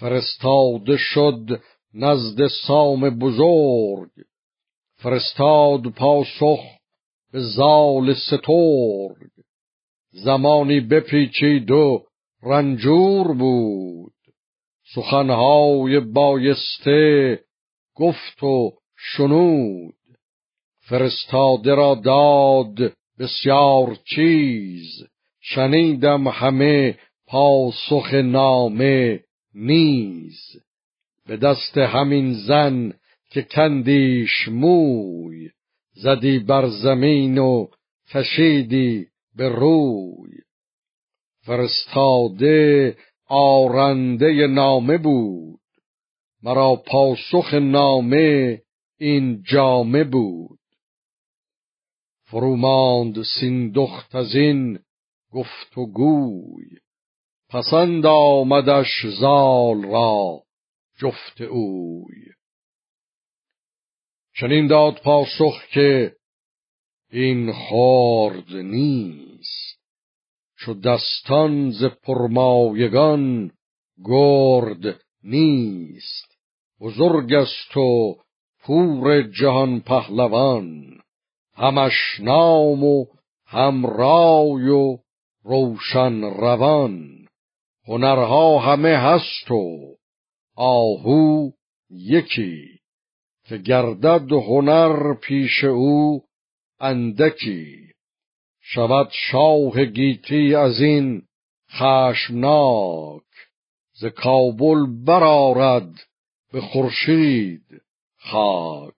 فرستاده شد نزد سام بزرگ. فرستاد پاسخ به زال سترگ. زمانی بپیچید و رنجور بود. سخنهای بایسته گفت و شنود. فرستاده را داد بسیار چیز. شنیدم همه پاسخ نامه نیز به دست همین زن که کندیش موی زدی بر زمین و کشیدی به روی. فرستاده آرنده نامه بود مرا پاسخ نامه این جامه بود. فروماند سیندخت از این گفت و گوی پسند آمدش زال را. جفت اوی. چنین داد پاسخ که این خورد نیست. چو دستان ز پرمایگان گرد نیست. بزرگ است و پور جهان پهلوان. همش نام و هم رای و روشن روان. هنرها همه هست و آهو یکی که گردد هنر پیش او اندکی. شود شاه گیتی از این خشمناک ز کابل برارد به خورشید خاک.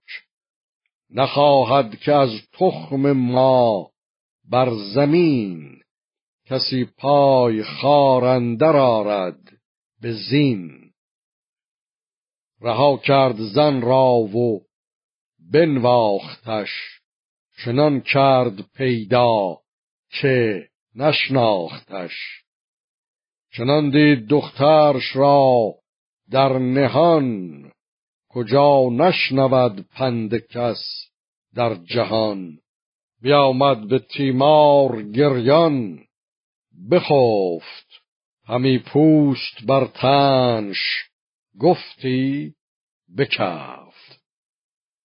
نخواهد که از تخم ما بر زمین کسی پای خارندر آرد به زین. رها کرد زن را و بنواختش چنان کرد پیدا که نشناختش. چنان دید دخترش را در نهان کجا نشنود پند کس در جهان. بیامد به تیمار گریان بخفت. همی پوست بر تنش. گفتی بکرد.